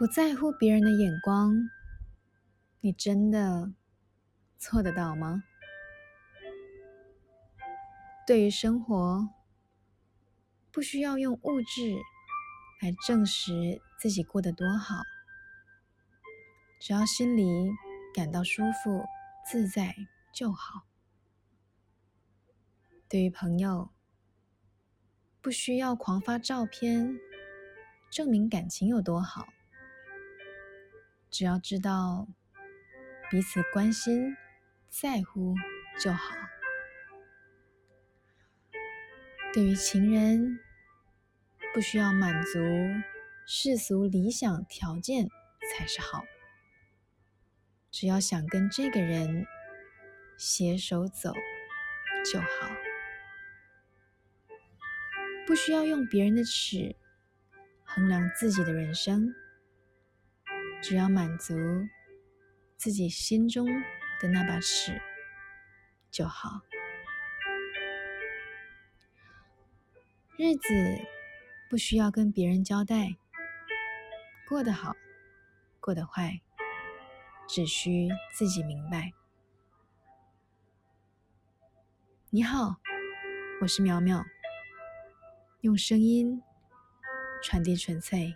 不在乎别人的眼光，你真的做得到吗？对于生活，不需要用物质来证实自己过得多好，只要心里感到舒服自在就好。对于朋友，不需要狂发照片证明感情有多好。只要知道彼此关心、在乎就好。对于情人，不需要满足世俗理想条件才是好。只要想跟这个人携手走就好。不需要用别人的尺衡量自己的人生。只要满足自己心中的那把尺就好。日子不需要跟别人交代，过得好，过得坏，只需自己明白。你好，我是苗苗，用声音传递纯粹。